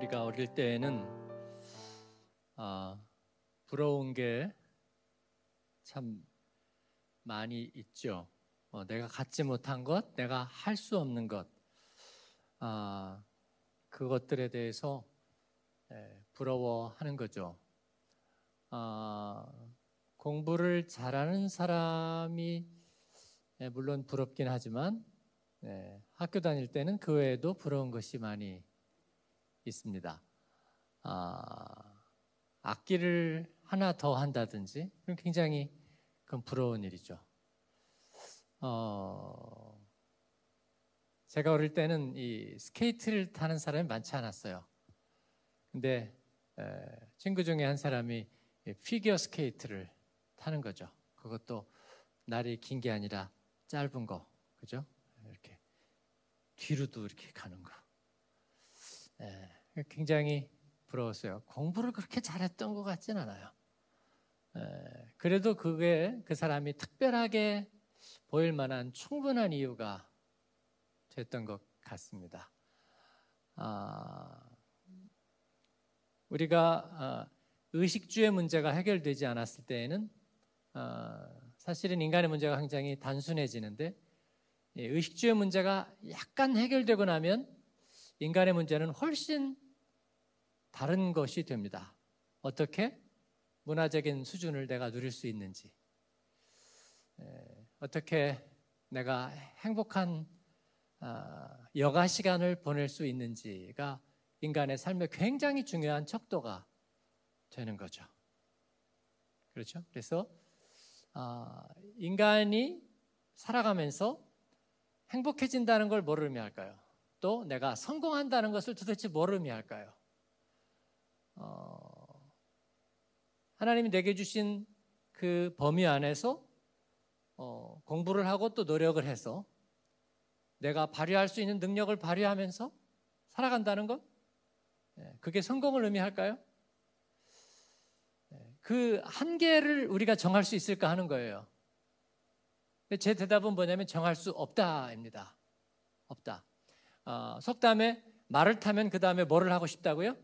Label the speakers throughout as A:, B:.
A: 우리가 어릴 때에는 아, 부러운 게 참 많이 있죠. 어, 내가 갖지 못한 것, 내가 할 수 없는 것, 아, 그것들에 대해서 예, 부러워하는 거죠. 아, 공부를 잘하는 사람이 예, 물론 부럽긴 하지만 예, 학교 다닐 때는 그 외에도 부러운 것이 많이 있습니다. 아, 악기를 하나 더 한다든지 그럼 굉장히 그건 부러운 일이죠. 어, 제가 어릴 때는 이 스케이트를 타는 사람이 많지 않았어요. 근데 에, 친구 중에 한 사람이 피겨 스케이트를 타는 거죠. 그것도 날이 긴 게 아니라 짧은 거, 그죠? 이렇게 뒤로도 이렇게 가는 거. 에, 굉장히 부러웠어요. 공부를 그렇게 잘했던 것 같진 않아요. 에, 그래도 그게 그 사람이 특별하게 보일 만한 충분한 이유가 됐던 것 같습니다. 아, 우리가 아, 의식주의 문제가 해결되지 않았을 때에는 아, 사실은 인간의 문제가 굉장히 단순해지는데 의식주의 문제가 약간 해결되고 나면 인간의 문제는 훨씬 다른 것이 됩니다. 어떻게 문화적인 수준을 내가 누릴 수 있는지, 어떻게 내가 행복한 아, 여가 시간을 보낼 수 있는지가 인간의 삶에 굉장히 중요한 척도가 되는 거죠. 그렇죠? 그래서 아, 인간이 살아가면서 행복해진다는 걸 뭐를 의미할까요? 또 내가 성공한다는 것을 도대체 뭐를 의미할까요? 어, 하나님이 내게 주신 그 범위 안에서 어, 공부를 하고 또 노력을 해서 내가 발휘할 수 있는 능력을 발휘하면서 살아간다는 것? 예, 그게 성공을 의미할까요? 예, 그 한계를 우리가 정할 수 있을까 하는 거예요. 제 대답은 뭐냐면 정할 수 없다입니다. 없다. 어, 속담에 말을 타면 그 다음에 뭐를 하고 싶다고요?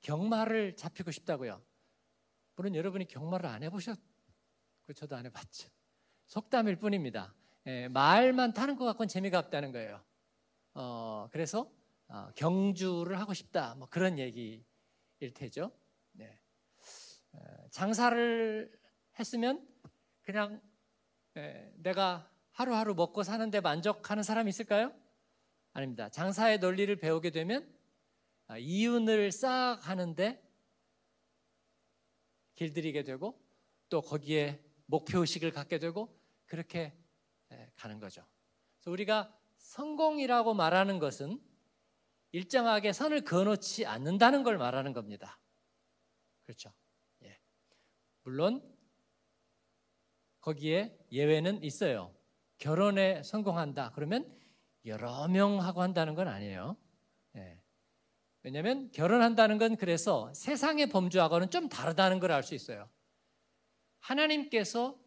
A: 경마를 잡히고 싶다고요. 물론 여러분이 경마를 안 해보셨고 저도 안 해봤죠. 속담일 뿐입니다. 예, 말만 타는 것 같고는 재미가 없다는 거예요. 어, 그래서 어, 경주를 하고 싶다. 뭐 그런 얘기일 테죠. 네. 어, 장사를 했으면 그냥 예, 내가 하루하루 먹고 사는데 만족하는 사람이 있을까요? 아닙니다. 장사의 논리를 배우게 되면 아, 이윤을 쌓아가는데 길들이게 되고 또 거기에 목표 의식을 갖게 되고 그렇게 예, 가는 거죠. 그래서 우리가 성공이라고 말하는 것은 일정하게 선을 그어놓지 않는다는 걸 말하는 겁니다. 그렇죠. 예. 물론 거기에 예외는 있어요. 결혼에 성공한다. 그러면 여러 명 하고 한다는 건 아니에요. 예. 왜냐하면 결혼한다는 건 그래서 세상의 범주하고는 좀 다르다는 걸 알 수 있어요. 하나님께서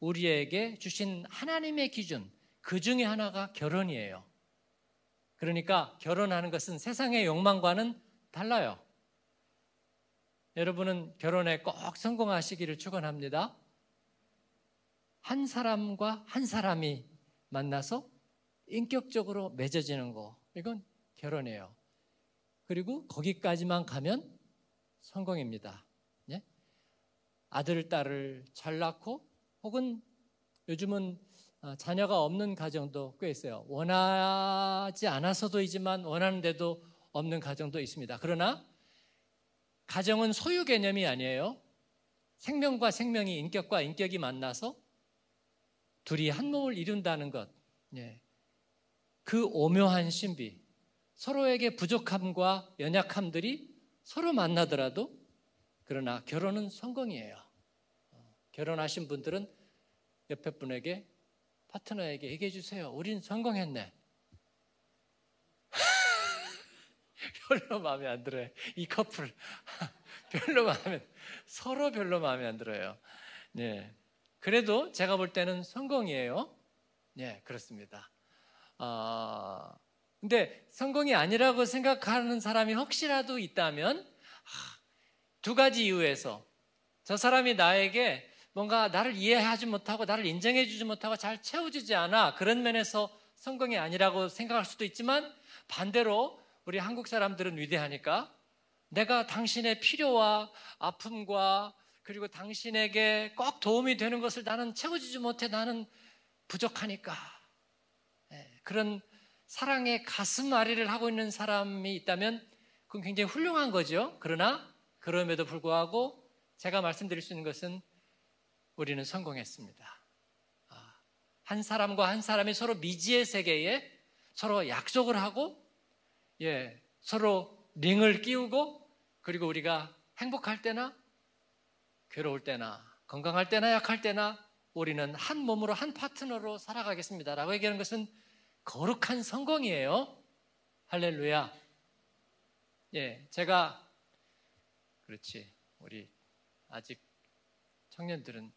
A: 우리에게 주신 하나님의 기준, 그 중에 하나가 결혼이에요. 그러니까 결혼하는 것은 세상의 욕망과는 달라요. 여러분은 결혼에 꼭 성공하시기를 축원합니다. 한 사람과 한 사람이 만나서 인격적으로 맺어지는 거 이건 결혼이에요. 그리고 거기까지만 가면 성공입니다. 예? 아들, 딸을 잘 낳고 혹은 요즘은 어, 자녀가 없는 가정도 꽤 있어요. 원하지 않아서도이지만 원하는데도 없는 가정도 있습니다. 그러나 가정은 소유 개념이 아니에요. 생명과 생명이 인격과 인격이 만나서 둘이 한 몸을 이룬다는 것. 예. 그 오묘한 신비. 서로에게 부족함과 연약함들이 서로 만나더라도 그러나 결혼은 성공이에요. 결혼하신 분들은 옆에 분에게 파트너에게 얘기해 주세요. 우린 성공했네. 별로 마음에 안 들어요. 이 커플 별로 마음에 서로 별로 마음에 안 들어요. 네. 그래도 제가 볼 때는 성공이에요. 네, 그렇습니다. 어, 근데 성공이 아니라고 생각하는 사람이 혹시라도 있다면 두 가지 이유에서 저 사람이 나에게 뭔가 나를 이해하지 못하고 나를 인정해주지 못하고 잘 채워주지 않아 그런 면에서 성공이 아니라고 생각할 수도 있지만 반대로 우리 한국 사람들은 위대하니까 내가 당신의 필요와 아픔과 그리고 당신에게 꼭 도움이 되는 것을 나는 채워주지 못해 나는 부족하니까 예, 그런 사랑의 가슴앓이를 하고 있는 사람이 있다면 그건 굉장히 훌륭한 거죠. 그러나 그럼에도 불구하고 제가 말씀드릴 수 있는 것은 우리는 성공했습니다. 아, 한 사람과 한 사람이 서로 미지의 세계에 서로 약속을 하고 예, 서로 링을 끼우고 그리고 우리가 행복할 때나 괴로울 때나 건강할 때나 약할 때나 우리는 한 몸으로 한 파트너로 살아가겠습니다 라고 얘기하는 것은 거룩한 성공이에요. 할렐루야. 예, 제가 그렇지. 우리 아직 청년들은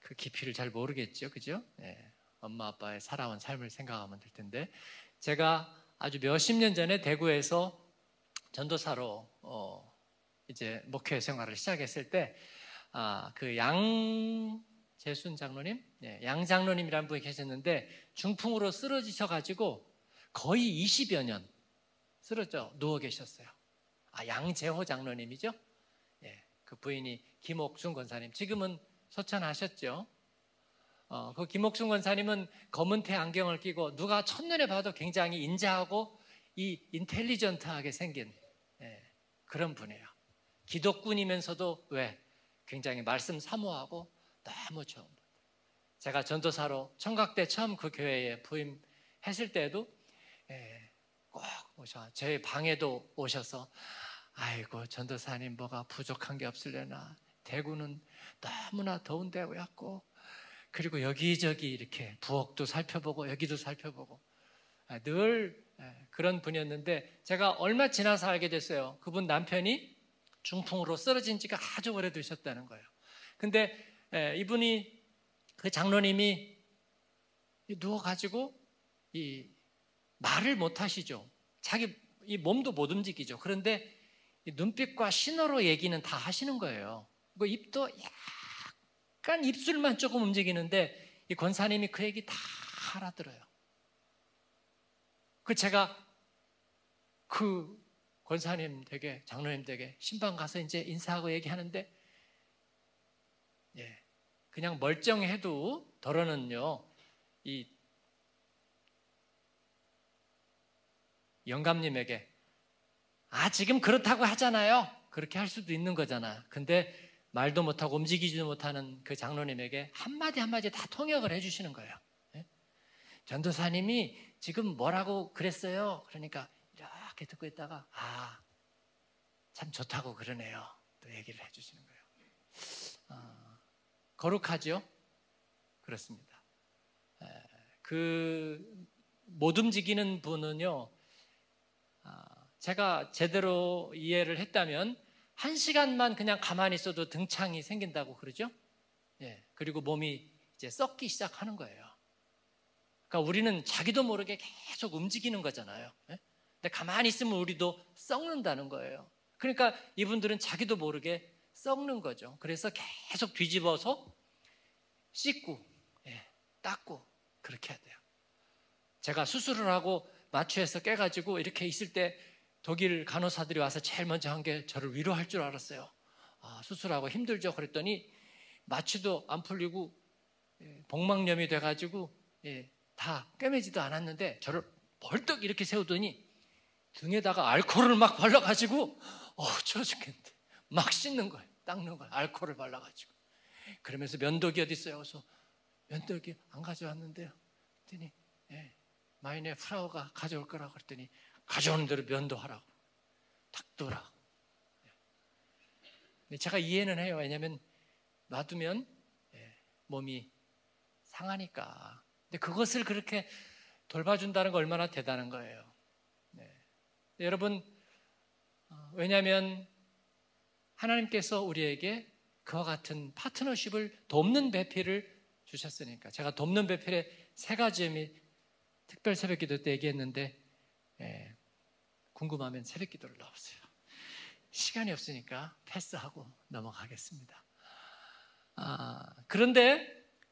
A: 그 깊이를 잘 모르겠죠. 그죠? 예, 엄마 아빠의 살아온 삶을 생각하면 될 텐데 제가 아주 몇십 년 전에 대구에서 전도사로 어, 이제 목회 생활을 시작했을 때 아, 그 양 재순 장로님, 예, 양 장로님이라는 분이 계셨는데 중풍으로 쓰러지셔가지고 거의 20여 년 쓰러져 누워 계셨어요. 아, 양재호 장로님이죠. 예, 그 부인이 김옥순 권사님. 지금은 소천하셨죠. 어, 그 김옥순 권사님은 검은 태 안경을 끼고 누가 첫눈에 봐도 굉장히 인자하고 이 인텔리전트하게 생긴 예, 그런 분이에요. 기독군이면서도 왜 굉장히 말씀 사모하고 너무 좋은 분. 제가 전도사로 청각대 처음 그 교회에 부임했을 때도 예, 꼭 오셔 제 방에도 오셔서 아이고 전도사님 뭐가 부족한 게 없을래나 대구는 너무나 더운 데였고 그리고 여기저기 이렇게 부엌도 살펴보고 여기도 살펴보고 아, 늘 예, 그런 분이었는데 제가 얼마 지나서 알게 됐어요. 그분 남편이 중풍으로 쓰러진 지가 아주 오래되셨다는 거예요. 근데 예, 이분이 그 장로님이 누워가지고 이 말을 못 하시죠. 자기 이 몸도 못 움직이죠. 그런데 눈빛과 신호로 얘기는 다 하시는 거예요. 그 입도 약간 입술만 조금 움직이는데 이 권사님이 그 얘기 다 알아들어요. 그 제가 그 권사님 댁에 장로님 댁에 신방 가서 이제 인사하고 얘기하는데 예 그냥 멀쩡해도 덜어는요 이 영감님에게 아 지금 그렇다고 하잖아요 그렇게 할 수도 있는 거잖아 근데 말도 못하고 움직이지도 못하는 그 장로님에게 한마디 한마디 다 통역을 해주시는 거예요. 예? 전도사님이 지금 뭐라고 그랬어요? 그러니까 이렇게 듣고 있다가 아, 참 좋다고 그러네요. 또 얘기를 해주시는 거예요. 어, 거룩하죠? 그렇습니다. 그 못 움직이는 분은요, 아, 제가 제대로 이해를 했다면 한 시간만 그냥 가만히 있어도 등창이 생긴다고 그러죠? 예. 그리고 몸이 이제 썩기 시작하는 거예요. 그러니까 우리는 자기도 모르게 계속 움직이는 거잖아요. 예? 근데 가만히 있으면 우리도 썩는다는 거예요. 그러니까 이분들은 자기도 모르게 썩는 거죠. 그래서 계속 뒤집어서 씻고, 예, 닦고, 그렇게 해야 돼요. 제가 수술을 하고 마취해서 깨가지고 이렇게 있을 때 독일 간호사들이 와서 제일 먼저 한 게 저를 위로할 줄 알았어요. 아, 수술하고 힘들죠. 그랬더니 마취도 안 풀리고 예, 복막염이 돼가지고 예, 다 꿰매지도 않았는데 저를 벌떡 이렇게 세우더니 등에다가 알코올을 막 발라가지고 어, 추워 죽겠는데 막 씻는 거예요. 닦는 거예요. 알코올을 발라가지고. 그러면서 면도기 어디 있어요? 그래서 면도기 안 가져왔는데요. 그랬더니 예, 마이네 프라우가 가져올 거라고 그랬더니 가져오는 대로 면도하라고. 닦더라. 제가 이해는 해요. 왜냐하면 놔두면 예, 몸이 상하니까. 근데 그것을 그렇게 돌봐준다는 거 얼마나 대단한 거예요. 네. 여러분, 어, 왜냐하면 하나님께서 우리에게 그와 같은 파트너십을 돕는 배필을 주셨으니까. 제가 돕는 배필의 세 가지 의미 특별 새벽 기도 때 얘기했는데 예, 궁금하면 새벽 기도를 넣어보세요. 시간이 없으니까 패스하고 넘어가겠습니다. 아, 그런데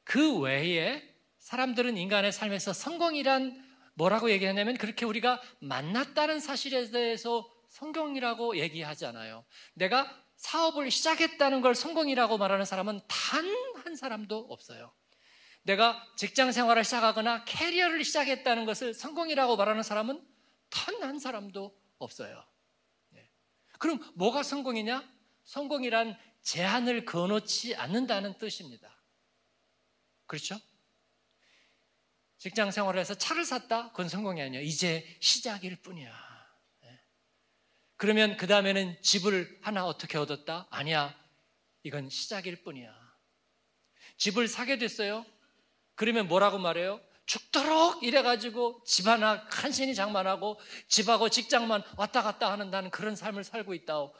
A: 그 외에 사람들은 인간의 삶에서 성공이란 뭐라고 얘기하냐면 그렇게 우리가 만났다는 사실에 대해서 성공이라고 얘기하잖아요. 내가 사업을 시작했다는 걸 성공이라고 말하는 사람은 단 한 사람도 없어요. 내가 직장 생활을 시작하거나 캐리어를 시작했다는 것을 성공이라고 말하는 사람은 단 한 사람도 없어요. 네. 그럼 뭐가 성공이냐? 성공이란 제한을 거놓지 않는다는 뜻입니다. 그렇죠? 직장 생활을 해서 차를 샀다? 그건 성공이 아니야. 이제 시작일 뿐이야. 네. 그러면 그 다음에는 집을 하나 어떻게 얻었다? 아니야. 이건 시작일 뿐이야. 집을 사게 됐어요. 그러면 뭐라고 말해요? 죽도록 이래가지고 집 하나 간신히 장만하고 집하고 직장만 왔다 갔다 하는 다는 그런 삶을 살고 있다고.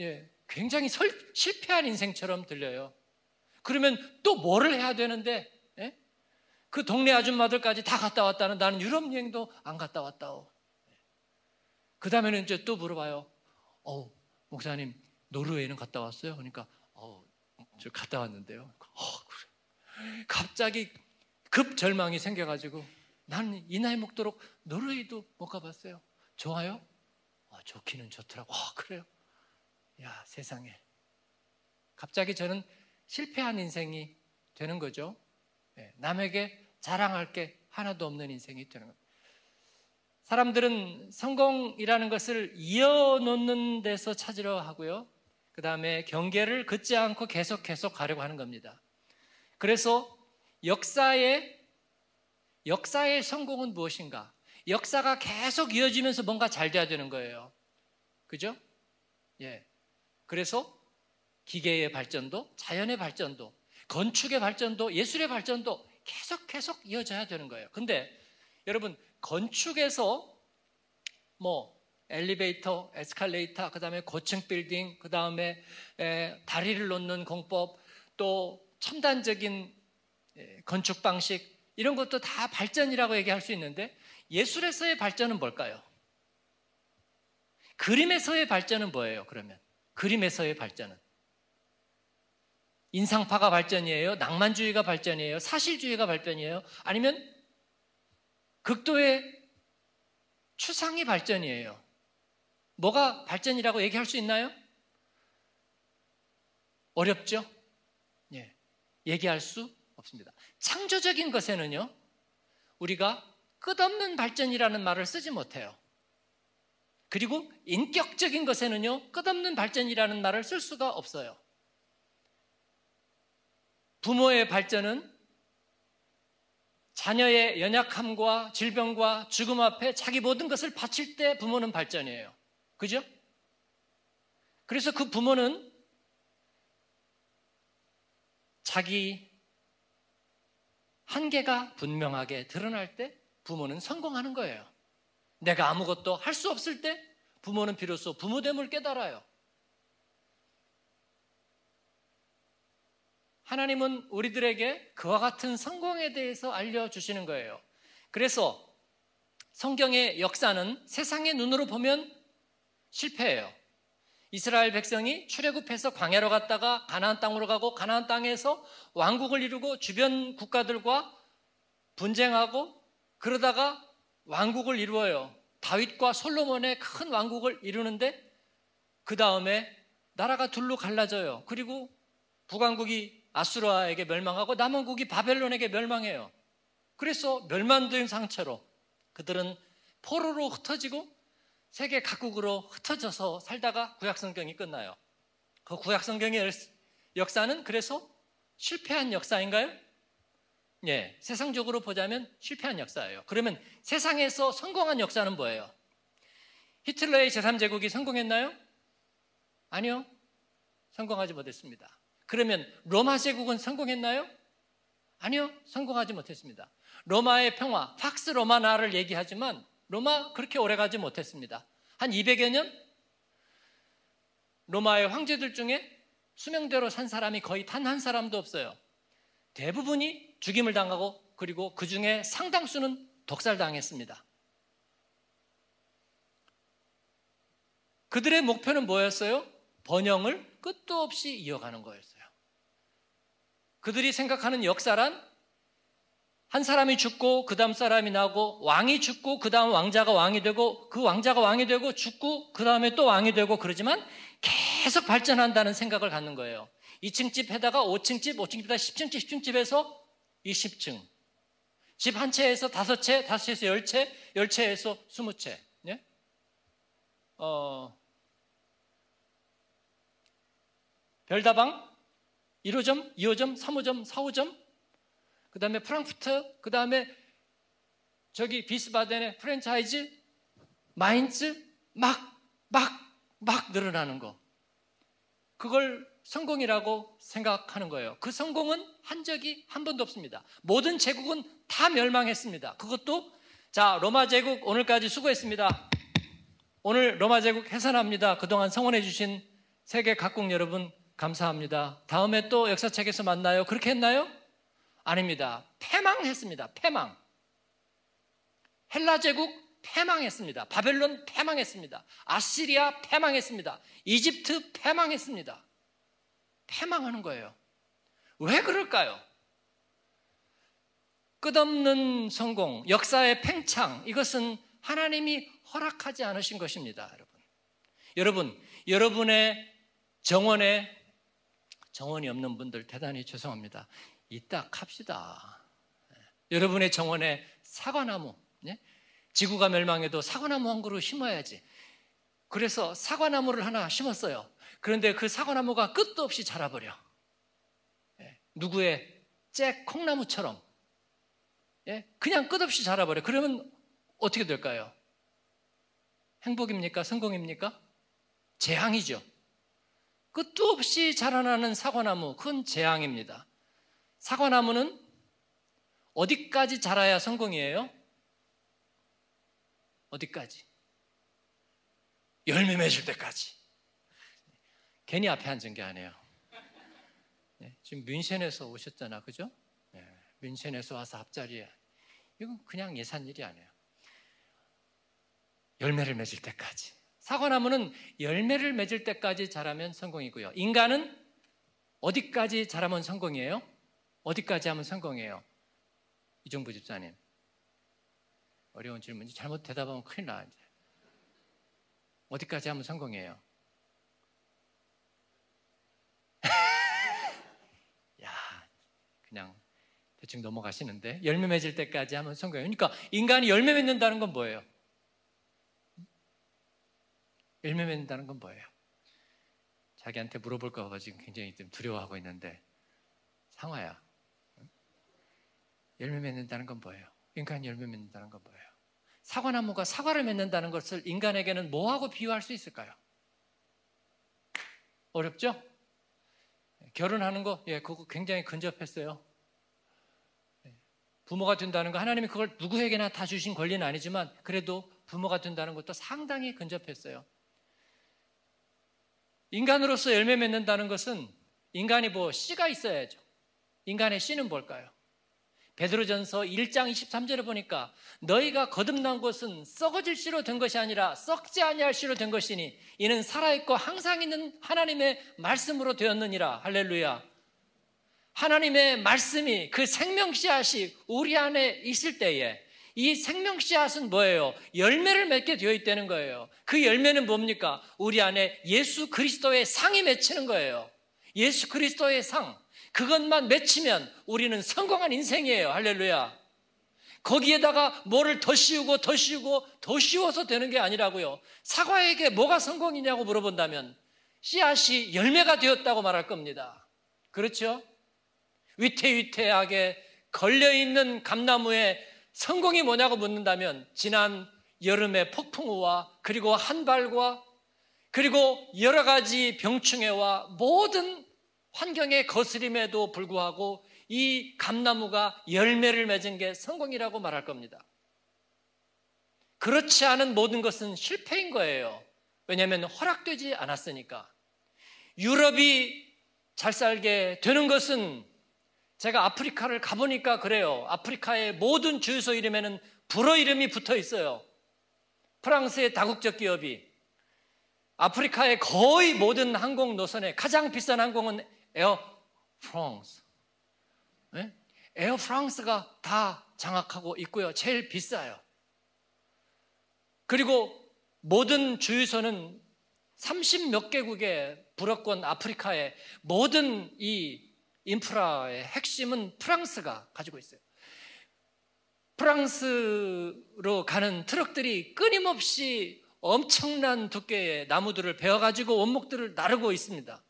A: 예, 굉장히 설, 실패한 인생처럼 들려요. 그러면 또 뭐를 해야 되는데, 예? 그 동네 아줌마들까지 다 갔다 왔다는 나는 유럽 여행도 안 갔다 왔다고. 그 다음에는 이제 또 물어봐요. 어 목사님, 노르웨이는 갔다 왔어요? 그러니까, 어, 저 갔다 왔는데요. 어, 그래. 갑자기 급 절망이 생겨가지고 나는 이 나이 먹도록 노르웨이도 못 가봤어요. 좋아요? 아, 좋기는 좋더라고. 아, 그래요? 야, 세상에. 갑자기 저는 실패한 인생이 되는 거죠. 네, 남에게 자랑할 게 하나도 없는 인생이 되는 거예요. 사람들은 성공이라는 것을 이어놓는 데서 찾으려 하고요. 그 다음에 경계를 긋지 않고 계속 계속 가려고 하는 겁니다. 그래서 역사의 역사의 성공은 무엇인가? 역사가 계속 이어지면서 뭔가 잘 돼야 되는 거예요. 그죠? 예. 그래서 기계의 발전도, 자연의 발전도, 건축의 발전도, 예술의 발전도 계속 계속 이어져야 되는 거예요. 근데 여러분, 건축에서 뭐 엘리베이터, 에스컬레이터, 그다음에 고층 빌딩, 그다음에 다리를 놓는 공법, 또 첨단적인 예, 건축 방식 이런 것도 다 발전이라고 얘기할 수 있는데 예술에서의 발전은 뭘까요? 그림에서의 발전은 뭐예요? 그러면 그림에서의 발전은 인상파가 발전이에요? 낭만주의가 발전이에요? 사실주의가 발전이에요? 아니면 극도의 추상이 발전이에요? 뭐가 발전이라고 얘기할 수 있나요? 어렵죠? 예. 얘기할 수 없습니다. 창조적인 것에는요, 우리가 끝없는 발전이라는 말을 쓰지 못해요. 그리고 인격적인 것에는요, 끝없는 발전이라는 말을 쓸 수가 없어요. 부모의 발전은 자녀의 연약함과 질병과 죽음 앞에 자기 모든 것을 바칠 때 부모는 발전이에요. 그죠? 그래서 그 부모는 자기 한계가 분명하게 드러날 때 부모는 성공하는 거예요. 내가 아무것도 할 수 없을 때 부모는 비로소 부모됨을 깨달아요. 하나님은 우리들에게 그와 같은 성공에 대해서 알려주시는 거예요. 그래서 성경의 역사는 세상의 눈으로 보면 실패해요. 이스라엘 백성이 출애굽해서 광야로 갔다가 가나안 땅으로 가고 가나안 땅에서 왕국을 이루고 주변 국가들과 분쟁하고 그러다가 왕국을 이루어요. 다윗과 솔로몬의 큰 왕국을 이루는데 그 다음에 나라가 둘로 갈라져요. 그리고 북왕국이 아수라에게 멸망하고 남왕국이 바벨론에게 멸망해요. 그래서 멸망된 상처로 그들은 포로로 흩어지고 세계 각국으로 흩어져서 살다가 구약성경이 끝나요. 그 구약성경의 역사는 그래서 실패한 역사인가요? 예, 세상적으로 보자면 실패한 역사예요. 그러면 세상에서 성공한 역사는 뭐예요? 히틀러의 제3제국이 성공했나요? 아니요. 성공하지 못했습니다. 그러면 로마 제국은 성공했나요? 아니요. 성공하지 못했습니다. 로마의 평화, 팍스 로마나를 얘기하지만 로마 그렇게 오래 가지 못했습니다. 한 200여 년? 로마의 황제들 중에 수명대로 산 사람이 거의 단 한 사람도 없어요. 대부분이 죽임을 당하고 그리고 그 중에 상당수는 독살당했습니다. 그들의 목표는 뭐였어요? 번영을 끝도 없이 이어가는 거였어요. 그들이 생각하는 역사란 한 사람이 죽고 그 다음 사람이 나고 왕이 죽고 그 다음 왕자가 왕이 되고 그 왕자가 왕이 되고 죽고 그 다음에 또 왕이 되고 그러지만 계속 발전한다는 생각을 갖는 거예요. 2층 집 해다가 5층 집, 5층 집에다 10층 집, 10층 집에서 20층. 집 한 채에서 다섯 채, 다섯 채에서 열 채, 열 채에서 스무 채. 예? 어, 별다방 1호점, 2호점, 3호점, 4호점, 그 다음에 프랑크푸트, 그 다음에 저기 비스바덴의 프랜차이즈, 마인츠, 막, 막, 막 늘어나는 거. 그걸 성공이라고 생각하는 거예요. 그 성공은 한 적이 한 번도 없습니다. 모든 제국은 다 멸망했습니다. 그것도 자 로마 제국 오늘까지 수고했습니다. 오늘 로마 제국 해산합니다. 그동안 성원해 주신 세계 각국 여러분 감사합니다. 다음에 또 역사책에서 만나요. 그렇게 했나요? 아닙니다. 패망했습니다. 패망. 헬라 제국 패망했습니다. 바벨론 패망했습니다. 아시리아 패망했습니다. 이집트 패망했습니다. 패망하는 거예요. 왜 그럴까요? 끝없는 성공, 역사의 팽창, 이것은 하나님이 허락하지 않으신 것입니다, 여러분. 여러분, 여러분의 정원에 정원이 없는 분들 대단히 죄송합니다. 이따 갑시다. 여러분의 정원에 사과나무, 네? 지구가 멸망해도 사과나무 한 그루 심어야지. 그래서 사과나무를 하나 심었어요. 그런데 그 사과나무가 끝도 없이 자라버려. 예, 누구의 잭 콩나무처럼. 예, 그냥 끝없이 자라버려. 그러면 어떻게 될까요? 행복입니까? 성공입니까? 재앙이죠. 끝도 없이 자라나는 사과나무, 그건 재앙입니다. 사과나무는 어디까지 자라야 성공이에요? 어디까지? 열매 맺을 때까지. 괜히 앞에 앉은 게 아니에요. 네, 지금 뮌헨에서 오셨잖아, 그죠? 네, 뮌헨에서 와서 앞자리에. 이건 그냥 예산 일이 아니에요. 열매를 맺을 때까지. 사과나무는 열매를 맺을 때까지 자라면 성공이고요. 인간은 어디까지 자라면 성공이에요? 어디까지 하면 성공이에요? 이종부 집사님. 어려운 질문이 잘못 대답하면 큰일 나. 이제. 어디까지 하면 성공이에요? 야, 그냥 대충 넘어가시는데 열매 맺을 때까지 하면 성공이에요. 그러니까 인간이 열매 맺는다는 건 뭐예요? 열매 맺는다는 건 뭐예요? 자기한테 물어볼까 봐 지금 굉장히 좀 두려워하고 있는데 상화야 열매 맺는다는 건 뭐예요? 인간이 열매 맺는다는 건 뭐예요? 사과나무가 사과를 맺는다는 것을 인간에게는 뭐하고 비유할 수 있을까요? 어렵죠? 결혼하는 거, 예, 그거 굉장히 근접했어요. 예, 부모가 된다는 거, 하나님이 그걸 누구에게나 다 주신 권리는 아니지만, 그래도 부모가 된다는 것도 상당히 근접했어요. 인간으로서 열매 맺는다는 것은 인간이 뭐 씨가 있어야죠. 인간의 씨는 뭘까요? 베드로전서 1장 23절에 보니까 너희가 거듭난 것은 썩어질 씨로 된 것이 아니라 썩지 아니할 씨로 된 것이니 이는 살아있고 항상 있는 하나님의 말씀으로 되었느니라 할렐루야 하나님의 말씀이 그 생명 씨앗이 우리 안에 있을 때에 이 생명 씨앗은 뭐예요? 열매를 맺게 되어 있다는 거예요. 그 열매는 뭡니까? 우리 안에 예수 그리스도의 상이 맺히는 거예요. 예수 그리스도의 상. 그것만 맺히면 우리는 성공한 인생이에요. 할렐루야. 거기에다가 뭐를 더 씌우고 더 씌우고 더 씌워서 되는 게 아니라고요. 사과에게 뭐가 성공이냐고 물어본다면 씨앗이 열매가 되었다고 말할 겁니다. 그렇죠? 위태위태하게 걸려있는 감나무에 성공이 뭐냐고 묻는다면 지난 여름의 폭풍우와 그리고 한발과 그리고 여러 가지 병충해와 모든 환경의 거스림에도 불구하고 이 감나무가 열매를 맺은 게 성공이라고 말할 겁니다. 그렇지 않은 모든 것은 실패인 거예요. 왜냐하면 허락되지 않았으니까. 유럽이 잘 살게 되는 것은 제가 아프리카를 가보니까 그래요. 아프리카의 모든 주유소 이름에는 불어 이름이 붙어 있어요. 프랑스의 다국적 기업이 아프리카의 거의 모든 항공 노선에 가장 비싼 항공은 Air France. 네? Air France가 다 장악하고 있고요. 제일 비싸요. 그리고 모든 주유소는 30 몇 개국의 불어권 아프리카의 모든 이 인프라의 핵심은 프랑스가 가지고 있어요. 프랑스로 가는 트럭들이 끊임없이 엄청난 두께의 나무들을 베어가지고 원목들을 나르고 있습니다.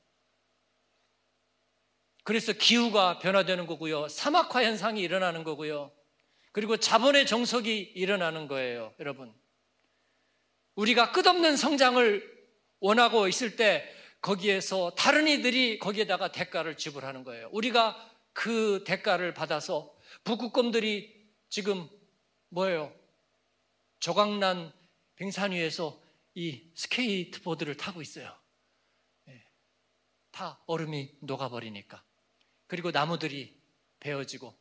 A: 그래서 기후가 변화되는 거고요. 사막화 현상이 일어나는 거고요. 그리고 자본의 정석이 일어나는 거예요, 여러분. 우리가 끝없는 성장을 원하고 있을 때 거기에서 다른 이들이 거기에다가 대가를 지불하는 거예요. 우리가 그 대가를 받아서 북극곰들이 지금 뭐예요? 조각난 빙산 위에서 이 스케이트보드를 타고 있어요. 예. 다 얼음이 녹아버리니까. 그리고 나무들이 베어지고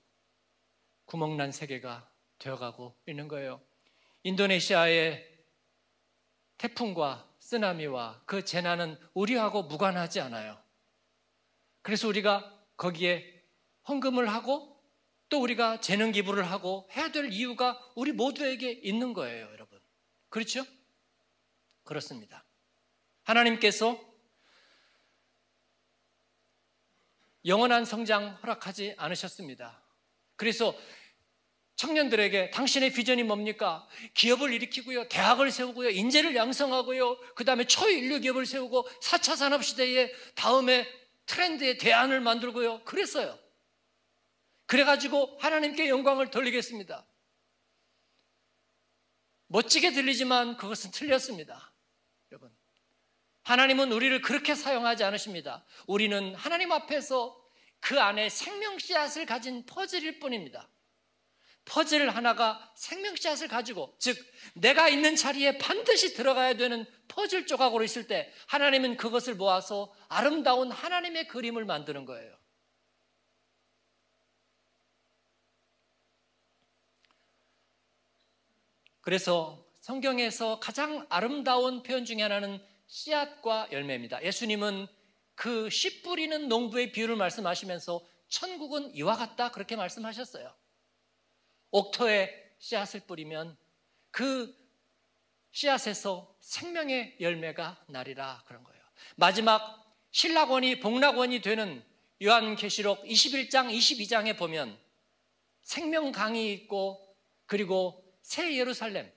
A: 구멍난 세계가 되어가고 있는 거예요. 인도네시아의 태풍과 쓰나미와 그 재난은 우리하고 무관하지 않아요. 그래서 우리가 거기에 헌금을 하고 또 우리가 재능 기부를 하고 해야 될 이유가 우리 모두에게 있는 거예요, 여러분. 그렇죠? 그렇습니다. 하나님께서 영원한 성장 허락하지 않으셨습니다. 그래서 청년들에게 당신의 비전이 뭡니까? 기업을 일으키고요, 대학을 세우고요, 인재를 양성하고요, 그 다음에 초인류 기업을 세우고 4차 산업시대의 다음에 트렌드의 대안을 만들고요. 그랬어요. 그래가지고 하나님께 영광을 돌리겠습니다. 멋지게 들리지만 그것은 틀렸습니다. 여러분. 하나님은 우리를 그렇게 사용하지 않으십니다. 우리는 하나님 앞에서 그 안에 생명 씨앗을 가진 퍼즐일 뿐입니다. 퍼즐 하나가 생명 씨앗을 가지고 즉 내가 있는 자리에 반드시 들어가야 되는 퍼즐 조각으로 있을 때 하나님은 그것을 모아서 아름다운 하나님의 그림을 만드는 거예요. 그래서 성경에서 가장 아름다운 표현 중에 하나는 씨앗과 열매입니다. 예수님은 그 씨 뿌리는 농부의 비유를 말씀하시면서 천국은 이와 같다 그렇게 말씀하셨어요. 옥토에 씨앗을 뿌리면 그 씨앗에서 생명의 열매가 나리라 그런 거예요. 마지막 신락원이 복락원이 되는 요한계시록 21장 22장에 보면 생명 강이 있고 그리고 새 예루살렘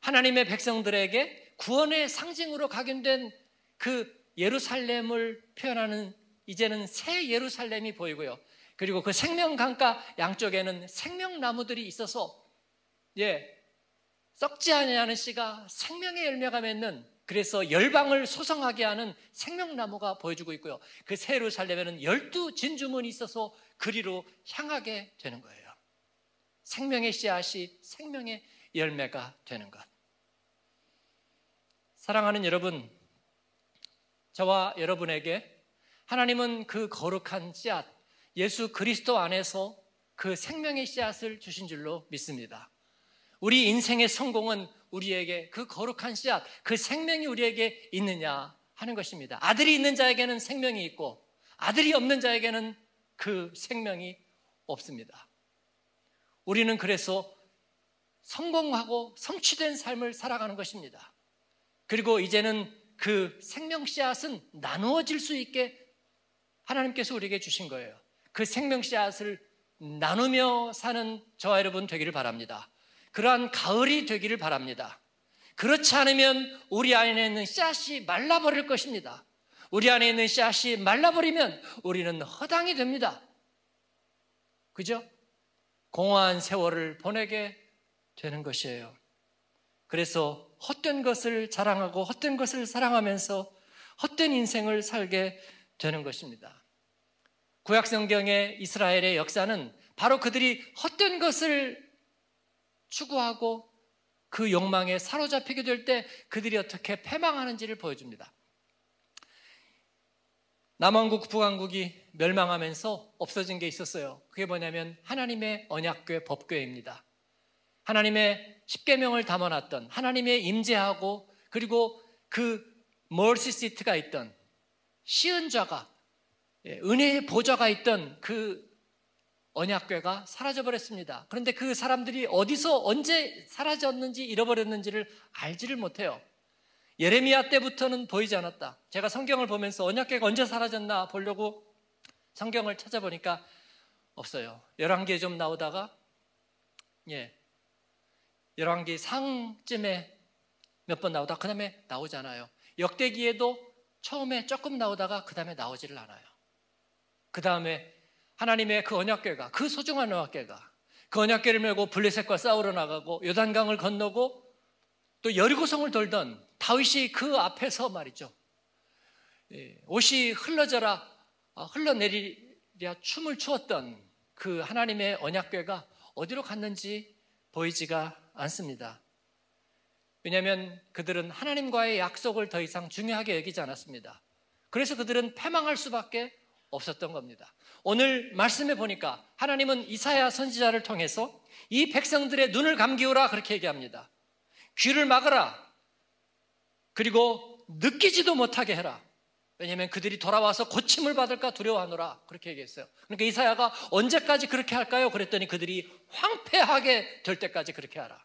A: 하나님의 백성들에게 구원의 상징으로 각인된 그 예루살렘을 표현하는 이제는 새 예루살렘이 보이고요. 그리고 그 생명 강가 양쪽에는 생명나무들이 있어서 예 썩지 아니하는 씨가 생명의 열매가 맺는 그래서 열방을 소성하게 하는 생명나무가 보여주고 있고요. 그새 예루살렘에는 열두 진주문이 있어서 그리로 향하게 되는 거예요. 생명의 씨앗이 생명의 열매가 되는 것. 사랑하는 여러분, 저와 여러분에게 하나님은 그 거룩한 씨앗, 예수 그리스도 안에서 그 생명의 씨앗을 주신 줄로 믿습니다. 우리 인생의 성공은 우리에게 그 거룩한 씨앗, 그 생명이 우리에게 있느냐 하는 것입니다. 아들이 있는 자에게는 생명이 있고 아들이 없는 자에게는 그 생명이 없습니다. 우리는 그래서 성공하고 성취된 삶을 살아가는 것입니다. 그리고 이제는 그 생명 씨앗은 나누어질 수 있게 하나님께서 우리에게 주신 거예요. 그 생명 씨앗을 나누며 사는 저와 여러분 되기를 바랍니다. 그러한 가을이 되기를 바랍니다. 그렇지 않으면 우리 안에 있는 씨앗이 말라버릴 것입니다. 우리 안에 있는 씨앗이 말라버리면 우리는 허당이 됩니다. 그죠? 공허한 세월을 보내게 되는 것이에요. 그래서 헛된 것을 자랑하고 헛된 것을 사랑하면서 헛된 인생을 살게 되는 것입니다. 구약 성경의 이스라엘의 역사는 바로 그들이 헛된 것을 추구하고 그 욕망에 사로잡히게 될 때 그들이 어떻게 패망하는지를 보여줍니다. 남왕국 북왕국이 멸망하면서 없어진 게 있었어요. 그게 뭐냐면 하나님의 언약궤 법궤입니다. 하나님의 십계명을 담아놨던 하나님의 임재하고 그리고 그 멀시 시트가 있던 시은좌가 예, 은혜의 보좌가 있던 그 언약궤가 사라져 버렸습니다. 그런데 그 사람들이 어디서 언제 사라졌는지 잃어버렸는지를 알지를 못해요. 예레미야 때부터는 보이지 않았다. 제가 성경을 보면서 언약궤가 언제 사라졌나 보려고 성경을 찾아보니까 없어요. 열왕기에 좀 나오다가 예. 열왕기 상쯤에 몇 번 나오다 그다음에 나오잖아요. 역대기에도 처음에 조금 나오다가 그다음에 나오지를 않아요. 그 다음에 하나님의 그 언약궤가 그 소중한 언약궤가 그 언약궤를 메고 블레셋과 싸우러 나가고 요단강을 건너고 또 여리고성을 돌던 다윗이 그 앞에서 말이죠. 예, 옷이 흘러져라 아, 흘러내리랴 춤을 추었던 그 하나님의 언약궤가 어디로 갔는지 보이지가 않습니다. 왜냐하면 그들은 하나님과의 약속을 더 이상 중요하게 여기지 않았습니다. 그래서 그들은 패망할 수밖에 없었던 겁니다. 오늘 말씀해 보니까 하나님은 이사야 선지자를 통해서 이 백성들의 눈을 감기우라 그렇게 얘기합니다. 귀를 막으라. 그리고 느끼지도 못하게 해라. 왜냐하면 그들이 돌아와서 고침을 받을까 두려워하노라 그렇게 얘기했어요. 그러니까 이사야가 언제까지 그렇게 할까요? 그랬더니 그들이 황폐하게 될 때까지 그렇게 하라.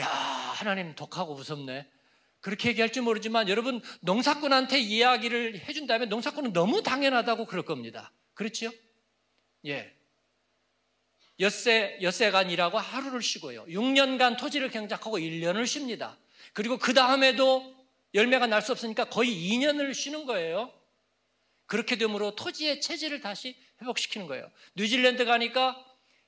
A: 야 하나님 독하고 무섭네. 그렇게 얘기할지 모르지만 여러분 농사꾼한테 이야기를 해준다면 농사꾼은 너무 당연하다고 그럴 겁니다. 그렇죠? 예. 엿새, 엿새간 일하고 하루를 쉬고요. 6년간 토지를 경작하고 1년을 쉽니다. 그리고 그 다음에도 열매가 날 수 없으니까 거의 2년을 쉬는 거예요. 그렇게 되므로 토지의 체질을 다시 회복시키는 거예요. 뉴질랜드 가니까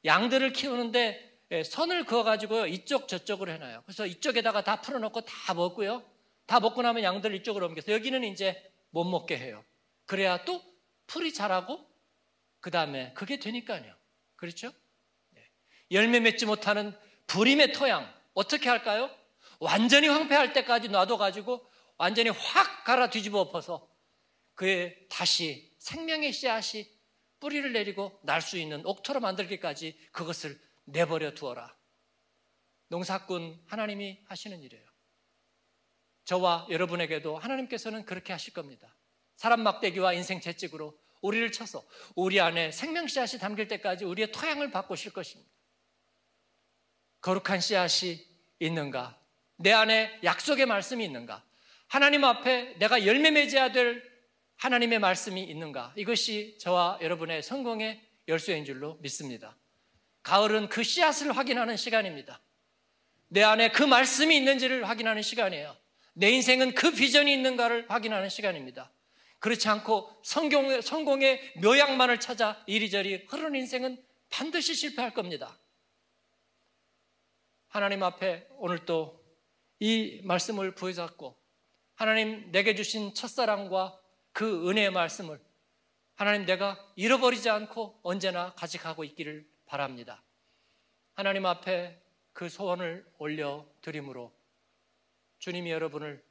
A: 양들을 키우는데 예, 선을 그어가지고 이쪽 저쪽으로 해놔요. 그래서 이쪽에다가 다 풀어놓고 다 먹고요. 다 먹고 나면 양들 이쪽으로 옮겨서 여기는 이제 못 먹게 해요. 그래야 또 풀이 자라고 그 다음에 그게 되니까요. 그렇죠? 네. 열매 맺지 못하는 불임의 토양 어떻게 할까요? 완전히 황폐할 때까지 놔둬가지고 완전히 확 갈아 뒤집어 엎어서 그의 다시 생명의 씨앗이 뿌리를 내리고 날 수 있는 옥토로 만들기까지 그것을 내버려 두어라. 농사꾼 하나님이 하시는 일이에요. 저와 여러분에게도 하나님께서는 그렇게 하실 겁니다. 사람 막대기와 인생 채찍으로 우리를 쳐서 우리 안에 생명 씨앗이 담길 때까지 우리의 토양을 바꾸실 것입니다. 거룩한 씨앗이 있는가? 내 안에 약속의 말씀이 있는가? 하나님 앞에 내가 열매 맺어야 될 하나님의 말씀이 있는가? 이것이 저와 여러분의 성공의 열쇠인 줄로 믿습니다. 가을은 그 씨앗을 확인하는 시간입니다. 내 안에 그 말씀이 있는지를 확인하는 시간이에요. 내 인생은 그 비전이 있는가를 확인하는 시간입니다. 그렇지 않고 성공의, 성공의 묘약만을 찾아 이리저리 흐르는 인생은 반드시 실패할 겁니다. 하나님 앞에 오늘 또 이 말씀을 부여잡고 하나님 내게 주신 첫사랑과 그 은혜의 말씀을 하나님 내가 잃어버리지 않고 언제나 가져가고 있기를 바랍니다. 하나님 앞에 그 소원을 올려 드림으로 주님이 여러분을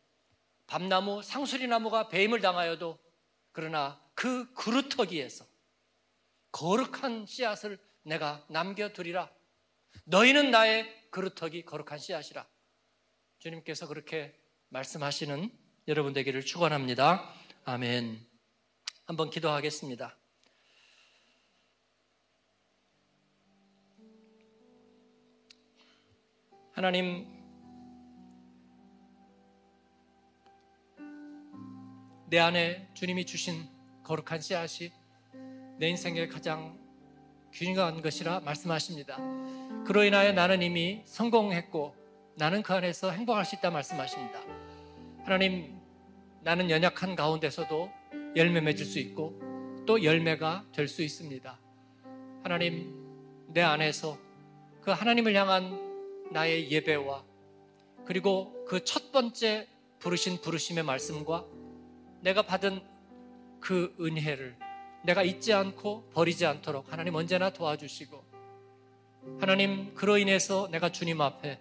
A: 밤나무, 상수리나무가 배임을 당하여도 그러나 그 그루터기에서 거룩한 씨앗을 내가 남겨두리라. 너희는 나의 그루터기 거룩한 씨앗이라. 주님께서 그렇게 말씀하시는 여러분 되기를 축원합니다. 아멘. 한번 기도하겠습니다. 하나님 내 안에 주님이 주신 거룩한 씨앗이 내 인생의 가장 균형한 것이라 말씀하십니다. 그로 인하여 나는 이미 성공했고 나는 그 안에서 행복할 수 있다 말씀하십니다. 하나님 나는 연약한 가운데서도 열매 맺을 수 있고 또 열매가 될 수 있습니다. 하나님 내 안에서 그 하나님을 향한 나의 예배와 그리고 그 첫 번째 부르신 부르심의 말씀과 내가 받은 그 은혜를 내가 잊지 않고 버리지 않도록 하나님 언제나 도와주시고 하나님 그로 인해서 내가 주님 앞에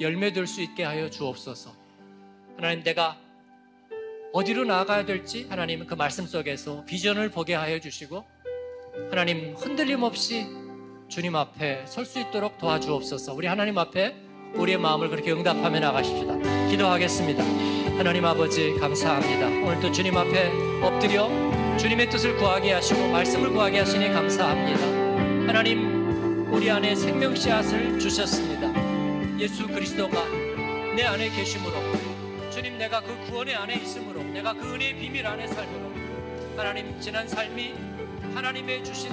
A: 열매 될 수 있게 하여 주옵소서. 하나님 내가 어디로 나아가야 될지 하나님 그 말씀 속에서 비전을 보게 하여 주시고 하나님 흔들림 없이 주님 앞에 설 수 있도록 도와주옵소서. 우리 하나님 앞에 우리의 마음을 그렇게 응답하며 나가십시다. 기도하겠습니다. 하나님 아버지 감사합니다. 오늘도 주님 앞에 엎드려 주님의 뜻을 구하게 하시고 말씀을 구하게 하시니 감사합니다. 하나님 우리 안에 생명 씨앗을 주셨습니다. 예수 그리스도가 내 안에 계심으로 주님 내가 그 구원의 안에 있으므로 내가 그 은혜의 비밀 안에 살므로 하나님 지난 삶이 하나님의 주신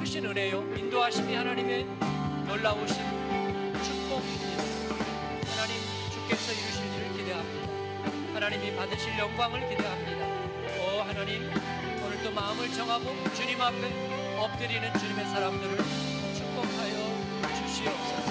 A: 크신 은혜요 인도하심이 하나님의 놀라우신 축복입니다. 하나님 주께서 이루실 일을 기대합니다. 하나님이 받으실 영광을 기대합니다. 오 하나님 오늘도 마음을 정하고 주님 앞에 엎드리는 주님의 사람들을 축복하여 주시옵소서.